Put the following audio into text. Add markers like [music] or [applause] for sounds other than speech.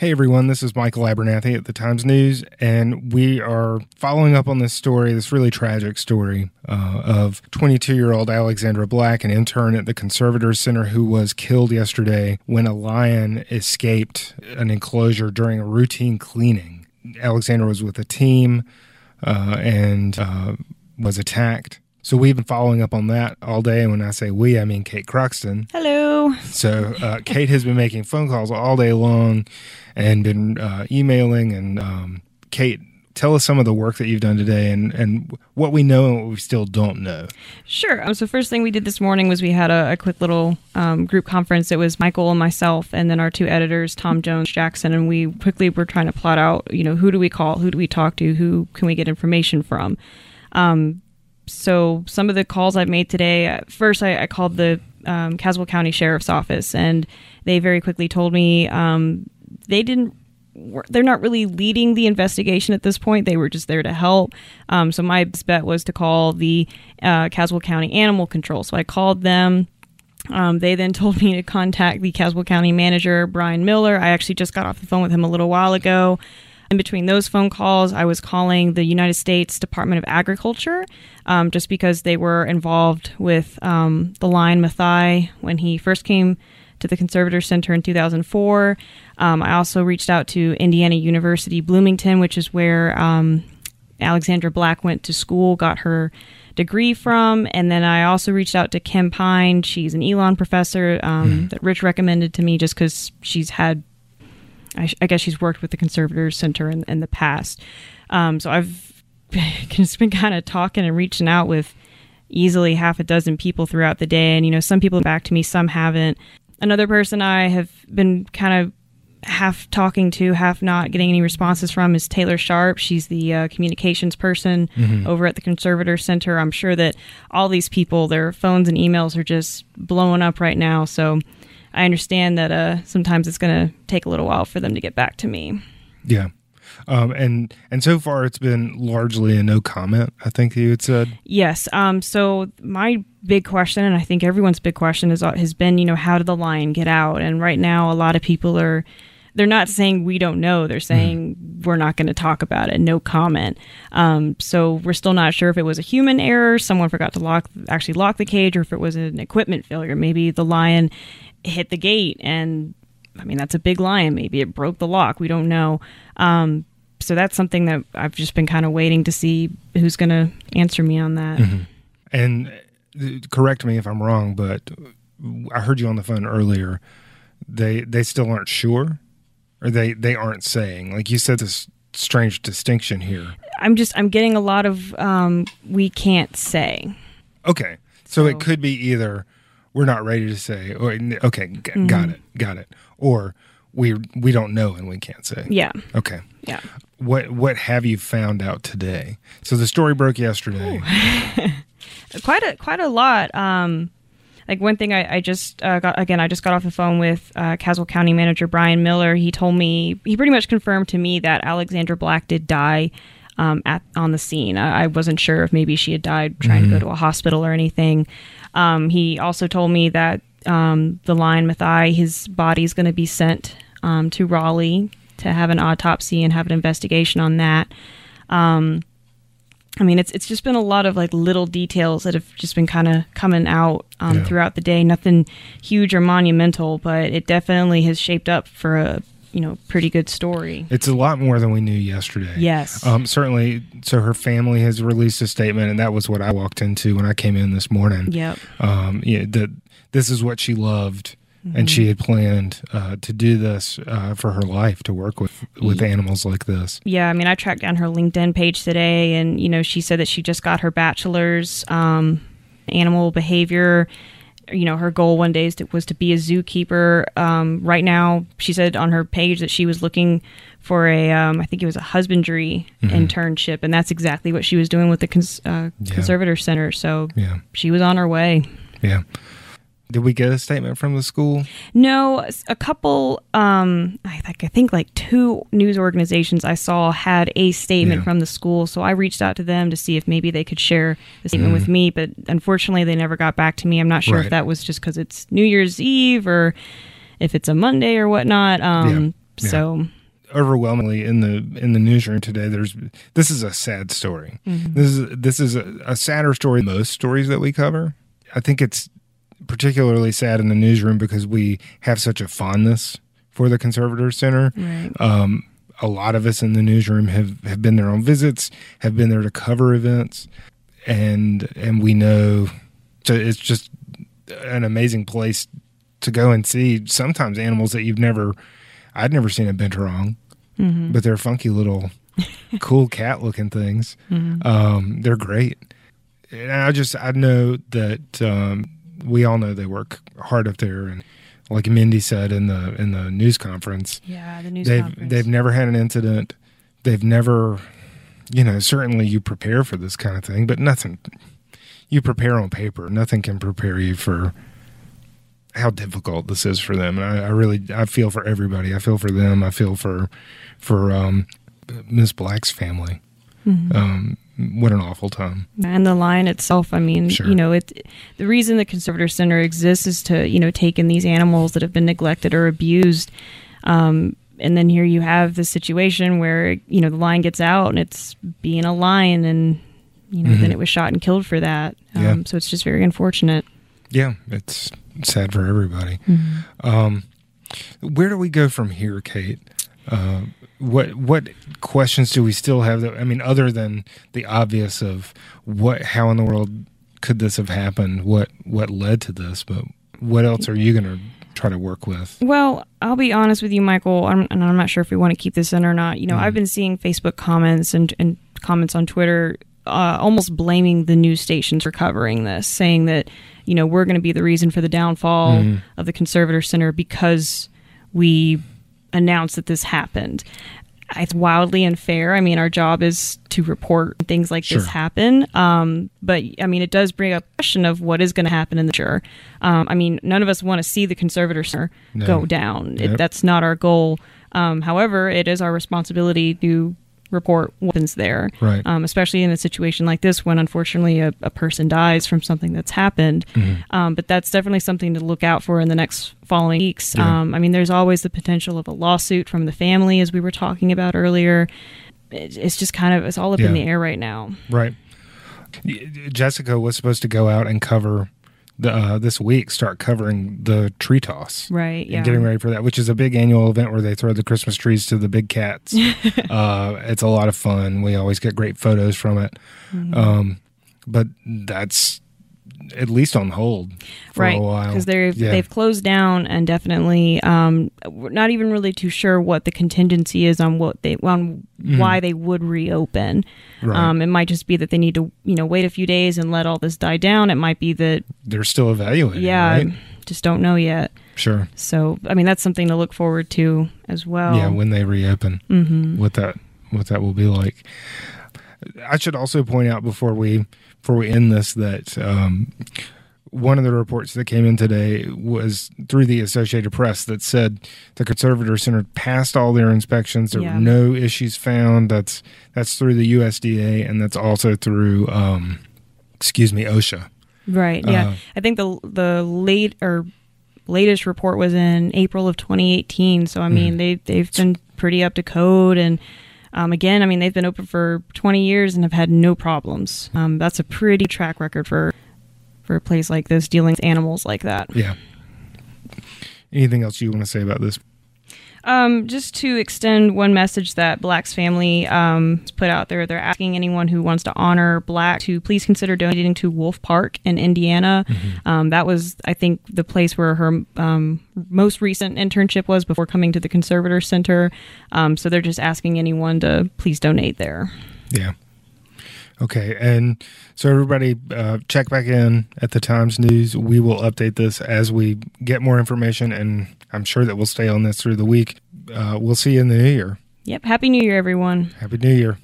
Hey everyone, this is Michael Abernathy at the Times News, and we are following up on this story, this really tragic story uh, of 22 year old Alexandra Black, an intern at the Conservators Center who was killed yesterday when a lion escaped an enclosure during a routine cleaning. Alexandra was with a team uh, and uh, was attacked. So we've been following up on that all day. And when I say we, I mean Kate Croxton. Hello. So uh, Kate has been making phone calls all day long and been uh, emailing. And um, Kate, tell us some of the work that you've done today and, and what we know and what we still don't know. Sure. Um, so first thing we did this morning was we had a, a quick little um, group conference. It was Michael and myself, and then our two editors, Tom Jones, Jackson, and we quickly were trying to plot out, you know, who do we call, who do we talk to, who can we get information from. Um, so some of the calls I've made today, uh, first I, I called the um, Caswell County Sheriff's Office, and they very quickly told me um, they didn't. They're not really leading the investigation at this point. They were just there to help. Um, so my bet was to call the uh, Caswell County Animal Control. So I called them. Um, they then [laughs] told me to contact the Caswell County manager, Brian Miller. I actually just got off the phone with him a little while ago. In between those phone calls, I was calling the United States Department of Agriculture um, just because they were involved with um, the lion Matthai when he first came to the Conservator Center in 2004. Um, I also reached out to Indiana University Bloomington, which is where um, Alexandra Black went to school, got her degree from. And then I also reached out to Kim Pine. She's an Elon professor um, mm. that Rich recommended to me just because she's had I, I, guess she's worked with the Conservators Center in, in the past. Um, so I've [laughs] just been kind of talking and reaching out with easily half a dozen people throughout the day. And, you know, some people back to me, some haven't. Another person I have been kind of half talking to, half not getting any responses from is Taylor Sharp. She's the uh, communications person mm-hmm. over at the Conservator Center. I'm sure that all these people, their phones and emails are just blowing up right now. So I understand that uh, sometimes it's going to take a little while for them to get back to me. Yeah. Um, and and so far it's been largely a no comment. I think you had said yes. Um, so my big question, and I think everyone's big question, is uh, has been you know how did the lion get out? And right now, a lot of people are they're not saying we don't know. They're saying mm. we're not going to talk about it. No comment. Um, so we're still not sure if it was a human error, someone forgot to lock actually lock the cage, or if it was an equipment failure. Maybe the lion hit the gate and I mean that's a big lion. Maybe it broke the lock. We don't know. Um, so that's something that I've just been kind of waiting to see who's going to answer me on that. Mm-hmm. And uh, correct me if I'm wrong, but I heard you on the phone earlier. They they still aren't sure, or they they aren't saying. Like you said, this strange distinction here. I'm just I'm getting a lot of um, we can't say. Okay, so, so it could be either we're not ready to say or okay g- mm-hmm. got it got it. Or we we don't know and we can't say. Yeah. Okay. Yeah. What what have you found out today? So the story broke yesterday. [laughs] Quite a quite a lot. Um like one thing I, I just uh, got again, I just got off the phone with uh, Caswell County Manager Brian Miller. He told me he pretty much confirmed to me that Alexandra Black did die um, at on the scene. I, I, wasn't sure if maybe she had died trying mm-hmm. to go to a hospital or anything. Um, he also told me that um, the lion Matthai, his body is going to be sent um, to Raleigh to have an autopsy and have an investigation on that. Um, I mean, it's it's just been a lot of like little details that have just been kind of coming out um, yeah. throughout the day. Nothing huge or monumental, but it definitely has shaped up for a you know pretty good story. It's a lot more than we knew yesterday. Yes, um, certainly. So her family has released a statement, and that was what I walked into when I came in this morning. Yep. Um, yeah, that this is what she loved. Mm-hmm. And she had planned uh, to do this uh, for her life to work with with animals like this. Yeah, I mean, I tracked down her LinkedIn page today, and you know, she said that she just got her bachelor's um, animal behavior you know her goal one day to, was to be a zookeeper. Um, right now, she said on her page that she was looking for a um, I think it was a husbandry mm-hmm. internship, and that's exactly what she was doing with the cons- uh, yeah. conservator center. So yeah. she was on her way. Yeah. Did we get a statement from the school? No, a couple. Um, I think I think like two news organizations I saw had a statement yeah. from the school, so I reached out to them to see if maybe they could share the statement mm. with me. But unfortunately, they never got back to me. I'm not sure right. if that was just because it's New Year's Eve or if it's a Monday or whatnot. Um, yeah. Yeah. So overwhelmingly in the in the newsroom today there's this is a sad story Mhm. this is this is a, a sadder story than most stories that we cover i think it's particularly sad in the newsroom because we have such a fondness for the conservator center right. um, a lot of us in the newsroom have, have been there on visits, have been there to cover events, and and we know so it's just an amazing place to go and see sometimes animals that you've never I'd never seen a binturong, Mhm. but they're funky little [laughs] cool cat looking things. Mhm. Um, they're great. And I just I know that um, we all know they work hard up there and like Mindy said in the in the news conference, Yeah, the news they've conference. they've never had an incident. They've never, you know, certainly you prepare for this kind of thing, but nothing. You prepare on paper. Nothing can prepare you for how difficult this is for them. And I, I really I feel for everybody. I feel for them. I feel for for um, Miss Black's family. Mhm. Um, what an awful time. and the line itself i mean Sure. you know it the reason the conservator center exists is to you know take in these animals that have been neglected or abused um, and then here you have the situation where you know the lion gets out and it's being a lion and you know then Mhm. it was shot and killed for that um, Yeah. so it's just very unfortunate Yeah, it's sad for everybody. Um, where do we go from here, Kate? Uh, what what questions do we still have? That I mean, other than the obvious of what, how in the world could this have happened? What what led to this? But what else are you going to try to work with? Well, I'll be honest with you, Michael, I'm, and I'm not sure if we want to keep this in or not. You know, Mhm. I've been seeing Facebook comments and, and comments on Twitter uh, almost blaming the news stations for covering this, saying that, you know, we're going to be the reason for the downfall Mhm. of the Conservator Center because we announced that this happened. It's wildly unfair. I mean, our job is to report things like this happen. Um, but I mean, it does bring up a question of what is going to happen in the future. Um, I mean, none of us want to see the conservator center No. go down. It, that's not our goal. Um, however, it is our responsibility to report what happens there, Right. um, especially in a situation like this when unfortunately a, a person dies from something that's happened. Mhm. Um, but that's definitely something to look out for in the next following weeks. Yeah. Um, I mean, there's always the potential of a lawsuit from the family, as we were talking about earlier. It, it's just kind of it's all up in the air right now. Right. Jessica was supposed to go out and cover uh, this week, start covering the tree toss. Right. Yeah. getting ready for that, which is a big annual event where they throw the Christmas trees to the big cats. [laughs] uh, it's a lot of fun. We always get great photos from it. Mhm. Um, but that's at least on hold for right a while. because they've Yeah. they've closed down and definitely um, we're not even really too sure what the contingency is on what they on Mhm. why they would reopen. Right. Um, it might just be that they need to you know wait a few days and let all this die down. It might be that They're still evaluating. yeah, right? just don't know yet. sure. So I mean that's something to look forward to as well. Yeah, when they reopen, hmm what that what that will be like. I should also point out before we before we end this that um, one of the reports that came in today was through the Associated Press that said the Conservator Center passed all their inspections. There Yeah. were no issues found. That's that's through the USDA and that's also through um, excuse me OSHA. Right. Yeah. Uh, I think the the late or latest report was in April of 2018. So I mean, Mhm. they they've been pretty up to code and. Um, again, I mean, they've been open for 20 years and have had no problems. Um, that's a pretty track record for for a place like this dealing with animals like that. Yeah. Anything else you want to say about this? Um, just to extend one message that Black's family um, put out there, they're asking anyone who wants to honor Black to please consider donating to Wolf Park in Indiana. Um, that was, I think, the place where her um, most recent internship was before coming to the Conservator Center. Um, so they're just asking anyone to please donate there. Yeah. Okay, and so everybody, uh, check back in at the Times News. We will update this as we get more information, and I'm sure that we'll stay on this through the week. Uh, we'll see you in the new year. Yep. Happy New Year, everyone. Happy New Year.